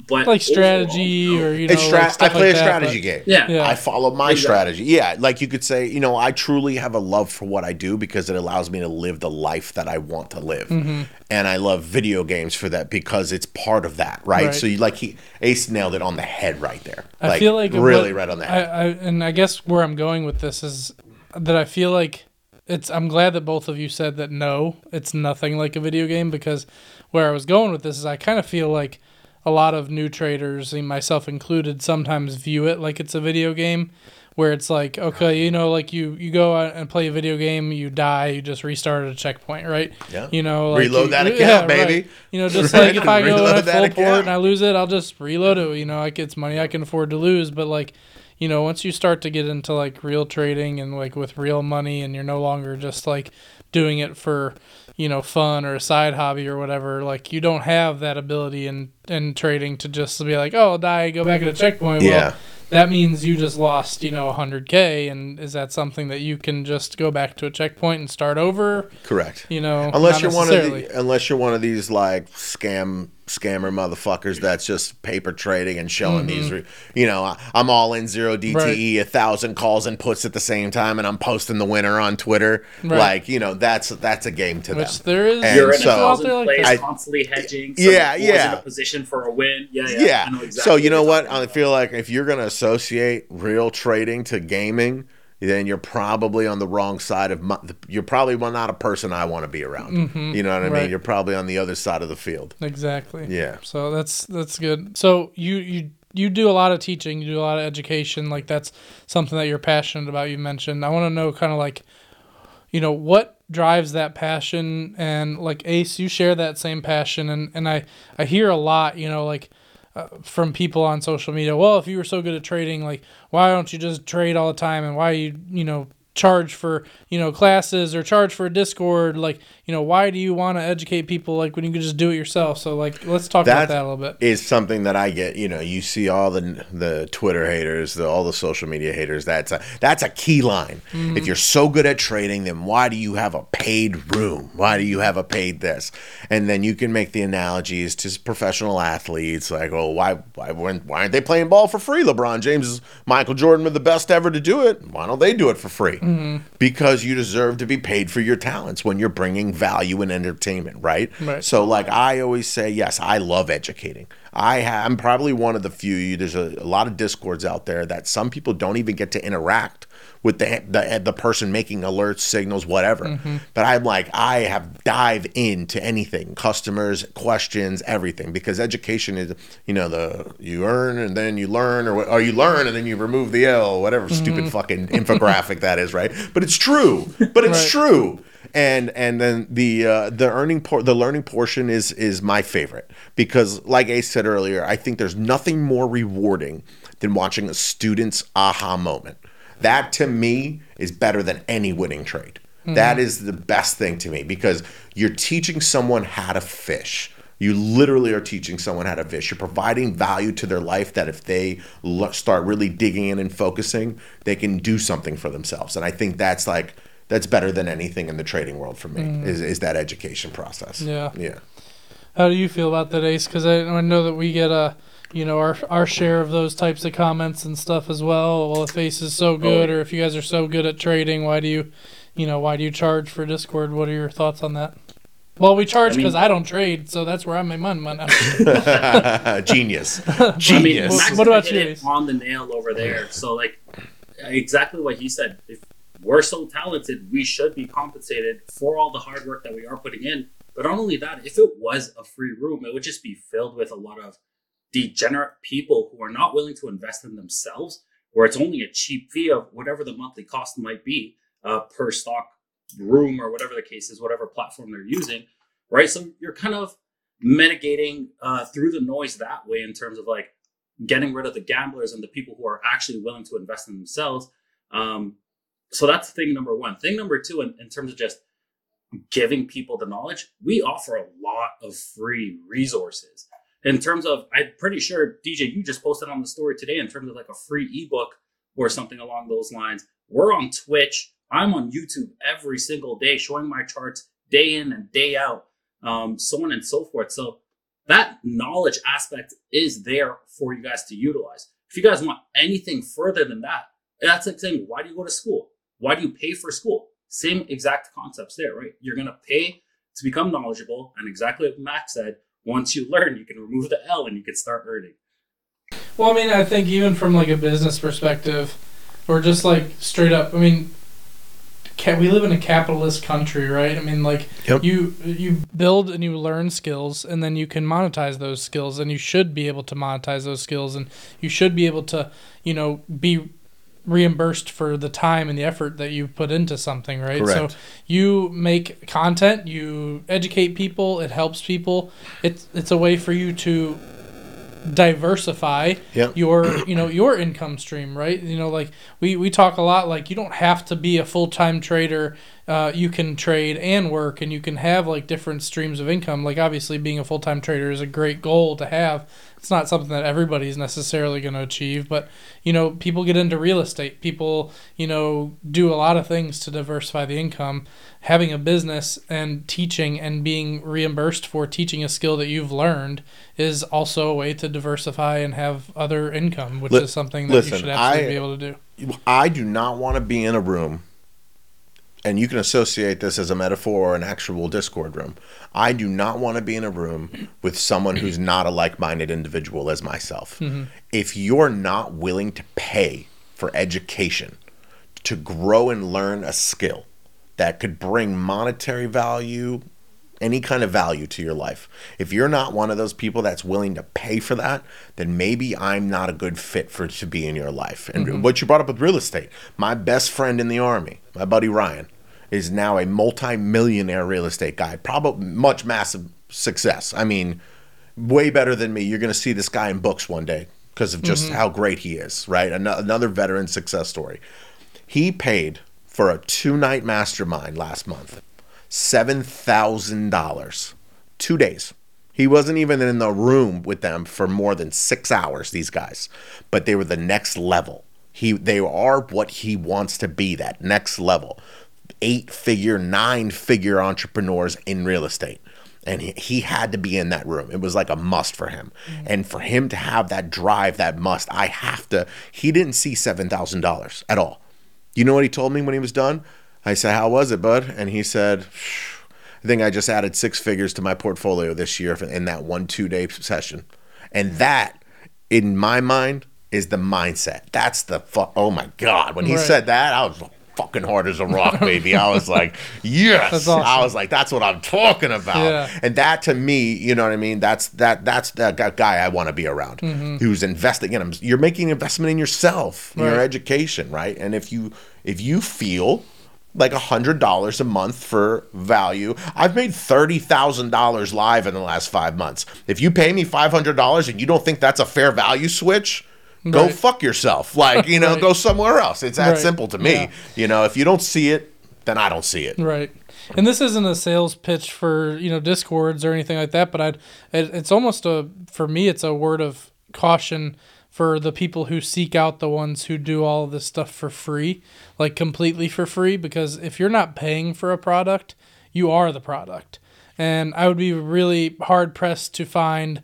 but like strategy overall, no. or you know, It's stra- like I play like a strategy but- game. Yeah. Yeah. I follow my Exactly. strategy. Yeah, like you could say, you know, I truly have a love for what I do because it allows me to live the life that I want to live. Mm-hmm. And I love video games for that because it's part of that, right? Right. So you like he Ace nailed it on the head right there. I feel like really what- right on the I. I and I guess where I'm going with this is that I feel like it's. I'm glad that both of you said that no, it's nothing like a video game because where I was going with this is I kind of feel like a lot of new traders, myself included, sometimes view it like it's a video game. Where it's like, okay, you know, like you you go out and play a video game, you die, you just restart at a checkpoint, right? Yeah. You know, like Reload you- that yeah, account, right. baby. You know, just Right? like if I go and I full port and I lose it, I'll just reload it. You know, like it's money I can afford to lose. But like, you know, once you start to get into like real trading and like with real money, and you're no longer just like doing it for you know fun or a side hobby or whatever. Like you don't have that ability in in trading to just be like, oh, I'll die, go back at a checkpoint. Yeah. Well, that means you just lost, you know, 100k, and is that something that you can just go back to a checkpoint and start over? Correct. You know, unless you're one of the, unless you're one of these like scam scammer motherfuckers that's just paper trading and showing these re- you know I- i'm all in zero dte Mm-hmm. Right. a thousand calls and puts at the same time and i'm posting the winner on twitter Right. like you know that's that's a game to which them there is And You're in so- a out thousand plays. I- constantly hedging. Yeah, yeah. in a position for a win. Yeah, yeah. yeah, I know so you know what i feel like if you're going to associate real trading to gaming then you're probably on the wrong side of my, you're probably not a person i want to be around mm-hmm. you know what i mean you're probably on the other side of the field Exactly. Yeah. So that's that's good. So you you you do a lot of teaching, you do a lot of education, like that's something that you're passionate about. You mentioned. I want to know kind of like, you know, what drives that passion, and like Ace, you share that same passion, and and I I hear a lot, you know, like. Uh, from people on social media, well, if you were so good at trading, like, why don't you just trade all the time, and why you, you know, charge for you know classes or charge for a discord? Like you know why do you want to educate people like when you can just do it yourself so like let's talk about That that a little bit is something that I get. You know, you see all the the Twitter haters, the, all the social media haters. That's a that's a key line. Mm-hmm. If you're so good at trading, then why do you have a paid room? Why do you have a paid this? And then you can make the analogies to professional athletes, like, oh, why why weren't- why aren't they playing ball for free? LeBron James, is Michael Jordan were the best ever to do it. Why don't they do it for free? Because you deserve to be paid for your talents when you're bringing value and entertainment, right? Right. So, like I always say, yes, I love educating. I ha- I'm probably one of the few. There's a, a lot of discords out there that some people don't even get to interact with the the, the person making alerts, signals, whatever. Mm-hmm. But I'm like, I have dive into anything, customers, questions, everything, because education is, you know, the you earn and then you learn, or, or you learn and then you remove the L, whatever mm-hmm. stupid fucking infographic that is, right? But it's true. But it's Right. true and and then the uh, the earning por- the learning portion is is my favorite because like Ace said earlier, I think there's nothing more rewarding than watching a student's aha moment. That to me is better than any winning trade. That is the best thing to me because you're teaching someone how to fish. You literally are teaching someone how to fish. You're providing value to their life that if they start really digging in and focusing, they can do something for themselves. And I think that's like that's better than anything in the trading world for me mm. is, is that education process. Yeah. Yeah. how do you feel about that ace because I, I know that we get a you know our, our share of those types of comments and stuff as well well if ace is so oh. good or if you guys are so good at trading why do you you know why do you charge for discord what are your thoughts on that well we charge I mean- because I, don't trade so that's where i make money money Genius. I mean, Genius. What about you. On the nail over there. So like exactly what he said. If we're so talented, we should be compensated for all the hard work that we are putting in. But not only that, if it was a free room, it would just be filled with a lot of degenerate people who are not willing to invest in themselves, where it's only a cheap fee of whatever the monthly cost might be uh, per stock room or whatever the case is, whatever platform they're using, right? So you're kind of mitigating uh, through the noise that way in terms of like getting rid of the gamblers and the people who are actually willing to invest in themselves. Um, so that's thing number one. Thing number two, in, in terms of just giving people the knowledge, we offer a lot of free resources. In terms of, I'm pretty sure DJ, you just posted on the story today in terms of like a free ebook or something along those lines. We're on Twitch. I'm on YouTube every single day, showing my charts day in and day out, um, so on and so forth. So that knowledge aspect is there for you guys to utilize. If you guys want anything further than that, that's like saying, why do you go to school? Why do you pay for school? Same exact concepts there, right? You're going to pay to become knowledgeable. And exactly what Max said, once you learn, you can remove the L and you can start earning. Well, I mean, I think even from like a business perspective, or just like straight up, I mean, we live in a capitalist country, right? I mean, like yep. you you build and you learn skills, and then you can monetize those skills, and you should be able to monetize those skills, and you should be able to, you know, be reimbursed for the time and the effort that you put into something, right? Correct. So you make content, you educate people, it helps people. It's it's a way for you to diversify yep. your you know your income stream right you know like we we talk a lot like you don't have to be a full-time trader uh, you can trade and work and you can have like different streams of income like obviously being a full-time trader is a great goal to have it's not something that everybody's necessarily going to achieve but you know people get into real estate. People you know do a lot of things to diversify the income. Having a business and teaching and being reimbursed for teaching a skill that you've learned is also a way to diversify and have other income which is something that listen, you should absolutely I, be able to do. I do not want to be in a room and you can associate this as a metaphor or an actual discord room i do not want to be in a room with someone who's not a like-minded individual as myself mm-hmm. if you're not willing to pay for education to grow and learn a skill that could bring monetary value any kind of value to your life. If you're not one of those people that's willing to pay for that, then maybe I'm not a good fit for to be in your life. And mm-hmm. what you brought up with real estate, my best friend in the army, my buddy Ryan, is now a multi-millionaire real estate guy, probably much massive success. I mean, way better than me. You're going to see this guy in books one day because of just mm-hmm. how great he is, right? Another veteran success story. He paid for a two-night mastermind last month. $7,000. 2 days. He wasn't even in the room with them for more than 6 hours these guys, but they were the next level. He they are what he wants to be, that next level eight figure, nine figure entrepreneurs in real estate. And he, he had to be in that room. It was like a must for him. Mm-hmm. And for him to have that drive, that must, I have to. He didn't see $7,000 at all. You know what he told me when he was done? I said, How was it, bud? And he said, I think I just added six figures to my portfolio this year in that one two day session. And that, in my mind, is the mindset. That's the fuck. Oh my God. When he right. said that, I was fucking hard as a rock, baby. I was like, yes. Awesome. I was like, that's what I'm talking about. Yeah. And that to me, you know what I mean? That's that that's that guy I want to be around mm-hmm. who's investing in him. You're making investment in yourself, right. your education, right? And if you if you feel like a hundred dollars a month for value. I've made thirty thousand dollars live in the last five months. If you pay me five hundred dollars and you don't think that's a fair value switch, Go fuck yourself. Like, you know, right. go somewhere else. It's that right. simple to me. Yeah. You know, if you don't see it, then I don't see it. Right. And this isn't a sales pitch for, you know, discords or anything like that, but I'd it, it's almost a for me it's a word of caution for the people who seek out the ones who do all of this stuff for free, like completely for free because if you're not paying for a product, you are the product. And I would be really hard pressed to find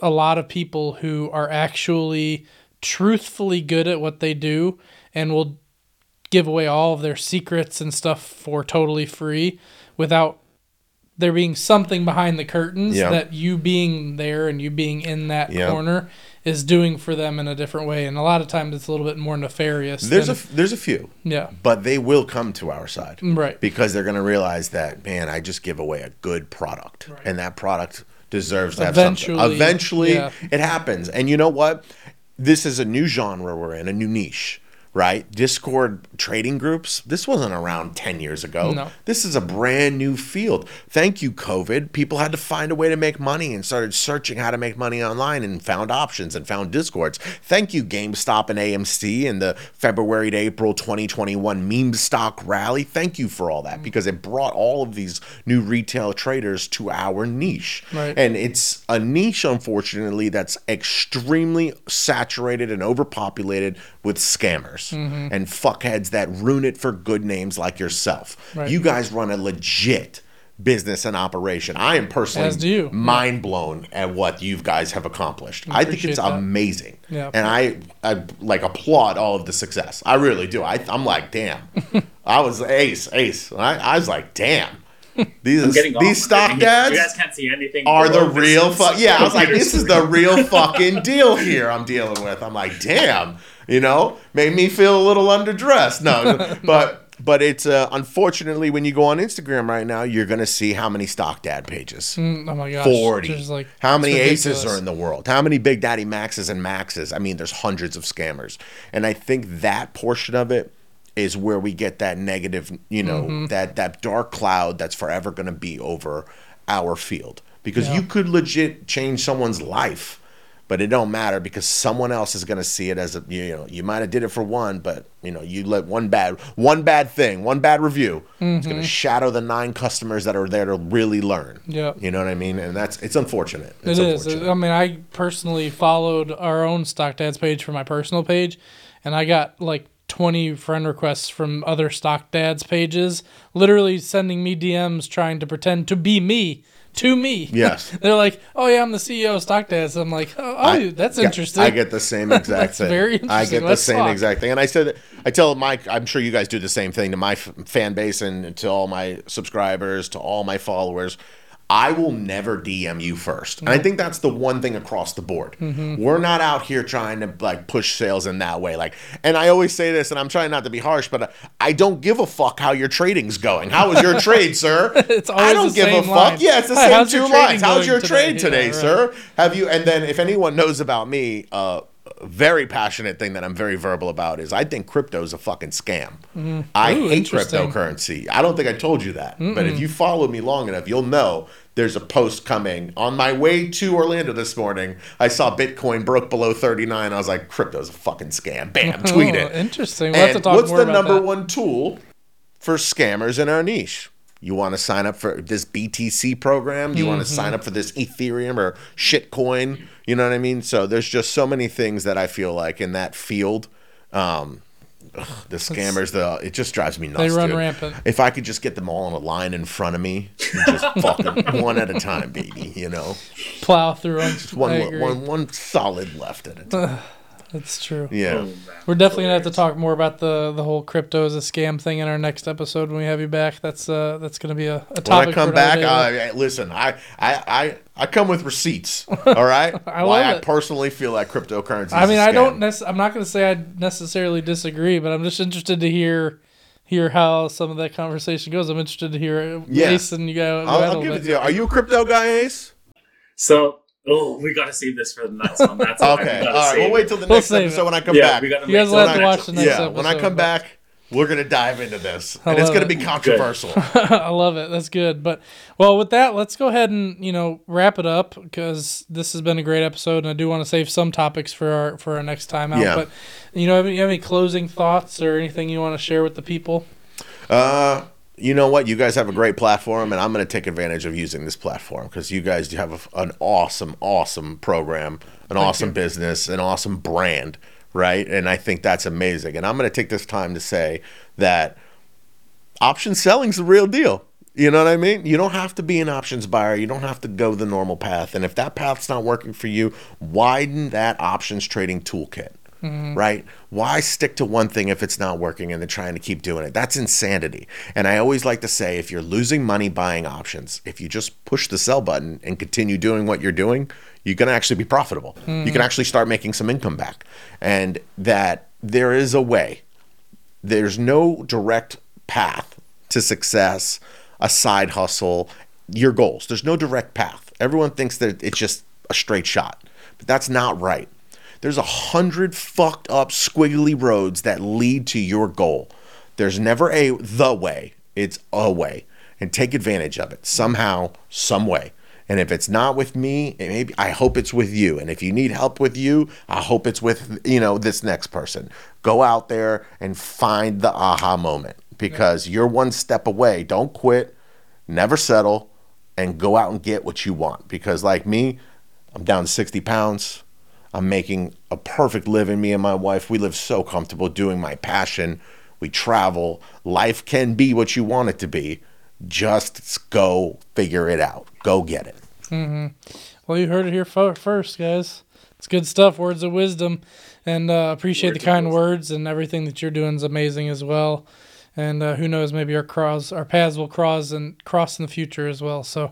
a lot of people who are actually truthfully good at what they do and will give away all of their secrets and stuff for totally free without there being something behind the curtains yeah. that you being there and you being in that yeah. corner is doing for them in a different way, and a lot of times it's a little bit more nefarious. There's a than, f- there's a few, yeah, but they will come to our side. right. because they're going to realize that man i just give away a good product Right. and that product deserves to have Eventually, something eventually yeah. it happens. And you know what? This is a new genre we're in a new niche right? Discord trading groups. This wasn't around 10 years ago. No. this is a brand new field. Thank you covid. People had to find a way to make money and started searching how to make money online and found options and found discords. Thank you gamestop and amc and the february to april 2021 meme stock rally. Thank you for all that mm. because it brought all of these new retail traders to our niche. Right. and it's a niche unfortunately that's extremely saturated and overpopulated with scammers Mm-hmm. and fuckheads that ruin it for good names like yourself Right. you guys run a legit business and operation. I am personally As do you. mind blown at what you guys have accomplished. I think it's that. amazing. Yeah. And I, I like applaud all of the success. I really do. I, I'm like, damn. I was ace, ace. I, I was like, damn. These these stock You- dads You guys can't see anything. are the real fuck. Yeah, I was like, this is the real fucking deal here. I'm dealing with. I'm like, damn, you know, made me feel a little underdressed. No, but but it's uh, unfortunately when you go on Instagram right now, you're gonna see how many stock dad pages. Mm, oh my gosh, Forty. Like how many aces are in the world? How many Big Daddy Maxes and Maxes? I mean, there's hundreds of scammers, and I think that portion of it is where we get that negative, you know, Mm-hmm. that that dark cloud that's forever going to be over our field because Yeah. you could legit change someone's life. But it don't matter because someone else is gonna see it as a you know you might have did it for one, but you know you let one bad one bad thing one bad review it's gonna shadow the nine customers that are there to really learn. Mm-hmm. Yeah. You know what I mean? And that's it's unfortunate. It's It is. unfortunate. I mean, I personally followed our own Stock Dads page for my personal page, and I got like 20 friend requests from other Stock Dads pages, literally sending me DMs trying to pretend to be me. To me, Yes. they're like, "Oh yeah, I'm the CEO of Stock Dads." I'm like, "Oh, oh, I- that's yeah, interesting." I get the same exact thing. very interesting. I get the Let's same talk. exact thing. And I said, I tell Mike, I'm sure you guys do the same thing to my f- fan base and to all my subscribers, to all my followers. I will never DM you first. And I think that's the one thing across the board. Mm-hmm. We're not out here trying to like push sales in that way. Like, and I always say this, and I'm trying not to be harsh, but I don't give a fuck how your trading's going. How was your trade, sir? It's always I don't give a fuck. line. Yeah, it's the Hi, same two lines. How's your today? trade today, Yeah, right. sir? Have you? And then if anyone knows about me, uh, very passionate thing that I'm very verbal about is I think crypto is a fucking scam. Mm-hmm. I Ooh, hate cryptocurrency. I don't think I told you that, but if you follow me long enough, you'll know. There's a post coming on my way to Orlando this morning. I saw Bitcoin broke below 39. I was like, "Crypto's a fucking scam." Bam, tweet Oh, it. interesting. We'll have to talk what's the number that. one tool for scammers in our niche? You want to sign up for this BTC program? Do you want to sign up for this Ethereum or shitcoin? You know what I mean? So there's just so many things that I feel like in that field. Um, ugh, the scammers, the it just drives me nuts. They run dude. rampant. If I could just get them all on a line in front of me, just fucking one at a time, baby. You know, Plow through them. one I agree. one one solid left at a time. That's true. Yeah. Oh. We're definitely gonna have to talk more about the the whole crypto as a scam thing in our next episode when we have you back. That's uh that's gonna be a, a topic. When I come for back. I, I- listen. I, I, I, I come with receipts. All right. I Why love I it. personally feel like cryptocurrency. I mean, I I don't. Nec- I'm not gonna say I necessarily disagree, but I'm just interested to hear hear how some of that conversation goes. I'm interested to hear Yeah. Ace and you go. I'll, I'll give it little to you. Are you a crypto guy, Ace? So, oh, we gotta save this for the next one. That's what Okay. we All gotta right. save We'll wait till the We'll next episode it. when I come Yeah, back. We gotta you guys will have to watch actually. the next yeah, episode. When I come back, we're gonna dive into this, I and it's gonna it. be controversial. I love it. That's good. But well, with that, let's go ahead and you know wrap it up because this has been a great episode, and I do want to save some topics for our for our next time out. Yeah. But you know, have you have any closing thoughts or anything you want to share with the people? Uh, you know what? You guys have a great platform, and I'm going to take advantage of using this platform because you guys do have a, an awesome, awesome program, an awesome business, an awesome brand, right? And I think that's amazing. And I'm going to take this time to say that option selling's the real deal. You know what I mean? You don't have to be an options buyer. You don't have to go the normal path. And if that path's not working for you, widen that options trading toolkit Mm-hmm. right? Why stick to one thing if it's not working and then trying to keep doing it? That's insanity. And I always like to say if you're losing money buying options, if you just push the sell button and continue doing what you're doing, you're going to actually be profitable. You can mm. actually start making some income back. And that there is a way. There's no direct path to success, a side hustle, your goals. There's no direct path. Everyone thinks that it's just a straight shot, but that's not right. There's a hundred fucked up squiggly roads that lead to your goal. There's never a the way. It's a way, and take advantage of it somehow, some way. And if it's not with me, maybe I hope it's with you. And if you need help with you, I hope it's with you know this next person. Go out there and find the aha moment because you're one step away. Don't quit, never settle, and go out and get what you want. Because like me, I'm down 60 pounds. I'm making a perfect living. Me and my wife, we live so comfortable doing my passion. We travel. Life can be what you want it to be. Just go figure it out. Go get it. Well, you heard it here first, guys. It's good stuff. Words of wisdom, and uh, appreciate Words the kind words and everything that you're doing is amazing as well. And uh, who knows, maybe our cross, our paths will cross and cross in the future as well. So,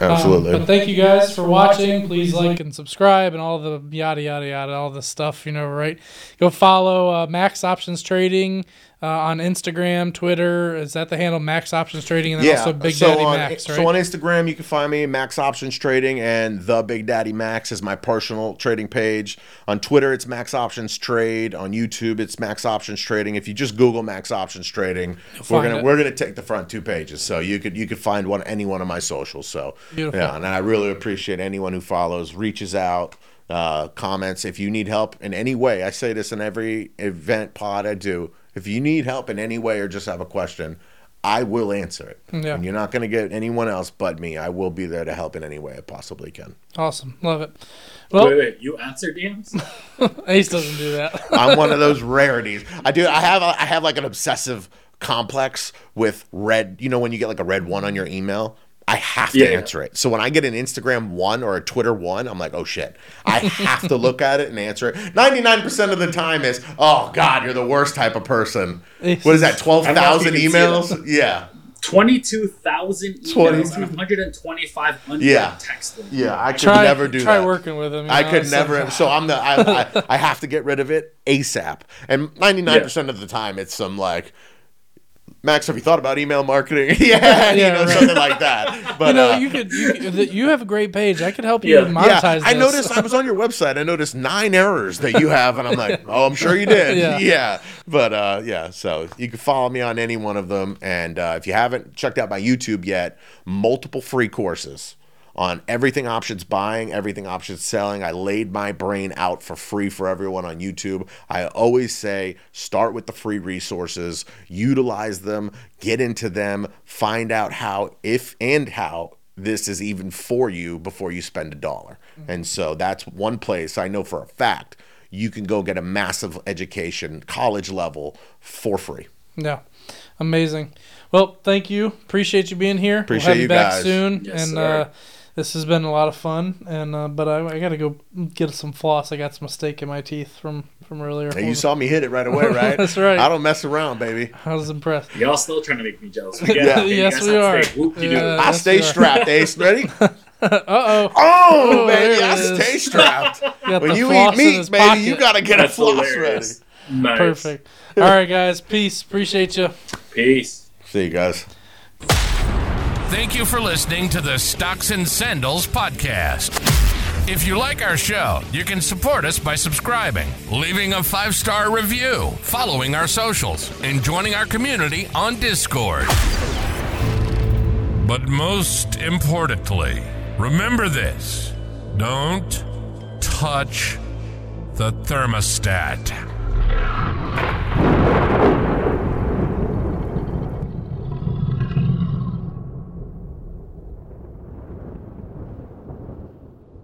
um, Absolutely. but thank you guys for watching. Please like and subscribe and all the yada yada yada, all the stuff. You know, right? Go follow uh, Max Options Trading uh, on Instagram, Twitter. Is that the handle Max Options Trading? And then also Big so Daddy on, Max, right? So on Instagram, you can find me Max Options Trading, and the Big Daddy Max is my personal trading page. On Twitter, it's Max Options Trade. On YouTube, it's Max Options Trading. If you just Google Max Options Trading, we're gonna it. we're gonna take the front two pages, so you could you could find one any one of my socials. So Beautiful. yeah, and I really appreciate anyone who follows, reaches out. Uh, comments if you need help in any way i say this in every event pod i do if you need help in any way or just have a question I will answer it. Yeah. And you're not going to get anyone else but me. I will be there to help in any way I possibly can. Awesome, love it. Well, wait, wait, you answer DMs? Ace doesn't do that. I'm one of those rarities. I do. I have. A, I have like an obsessive complex with red. You know when you get like a red one on your email. I have to Yeah, yeah. answer it. So when I get an Instagram one or a Twitter one, I'm like, oh shit. I have to look at it and answer it. 99% of the time is, oh God, you're the worst type of person. What is that, 12,000 I'm not even emails? Yeah. 22,000 emails 22 and 125 unread Yeah. texting. Yeah, I could try never do try that. working with him. I know, could so- never. So I'm the. I, I, I have to get rid of it ASAP. And 99 percent of the time, it's some like, Max, have you thought about email marketing? yeah, you know, right. something like that. But You know, uh, you could. You, could- you have a great page. I could help you Yeah. monetize. yeah, I this. noticed. I was on your website. I noticed nine errors that you have, and I'm like, oh, I'm sure you did. Yeah. yeah. But uh, yeah, so you can follow me on any one of them, and uh, if you haven't checked out my YouTube yet, multiple free courses on everything options buying, everything options selling. I laid my brain out for free for everyone on YouTube. I always say start with the free resources, utilize them, get into them, find out how, if and how this is even for you before you spend a dollar. And so that's one place I know for a fact you can go get a massive education, college level, for free. Yeah, amazing. Well, thank you. Appreciate you being here. Appreciate we'll have you you back guys. soon. Yes, and sir. uh, this has been a lot of fun. And uh, but I, I got to go get some floss. I got some steak in my teeth from from earlier. Hey, you saw me hit it right away, right? That's right. I don't mess around, baby. I was impressed. Y'all still trying to make me jealous. Yeah. Yeah. Yes, we are. I Yeah. Yes, stay are. strapped, Ace. Ready? uh oh. Oh, there baby, I stay strapped. Got when the you floss eat in meat, his baby, you pocket. gotta get a floss hilarious. ready. Nice. Perfect. All right, guys. Peace. Appreciate you. Peace. See you guys. Thank you for listening to the Stocks and Sandals podcast. If you like our show, you can support us by subscribing, leaving a five star review, following our socials, and joining our community on Discord. But most importantly, remember this don't touch the thermostat.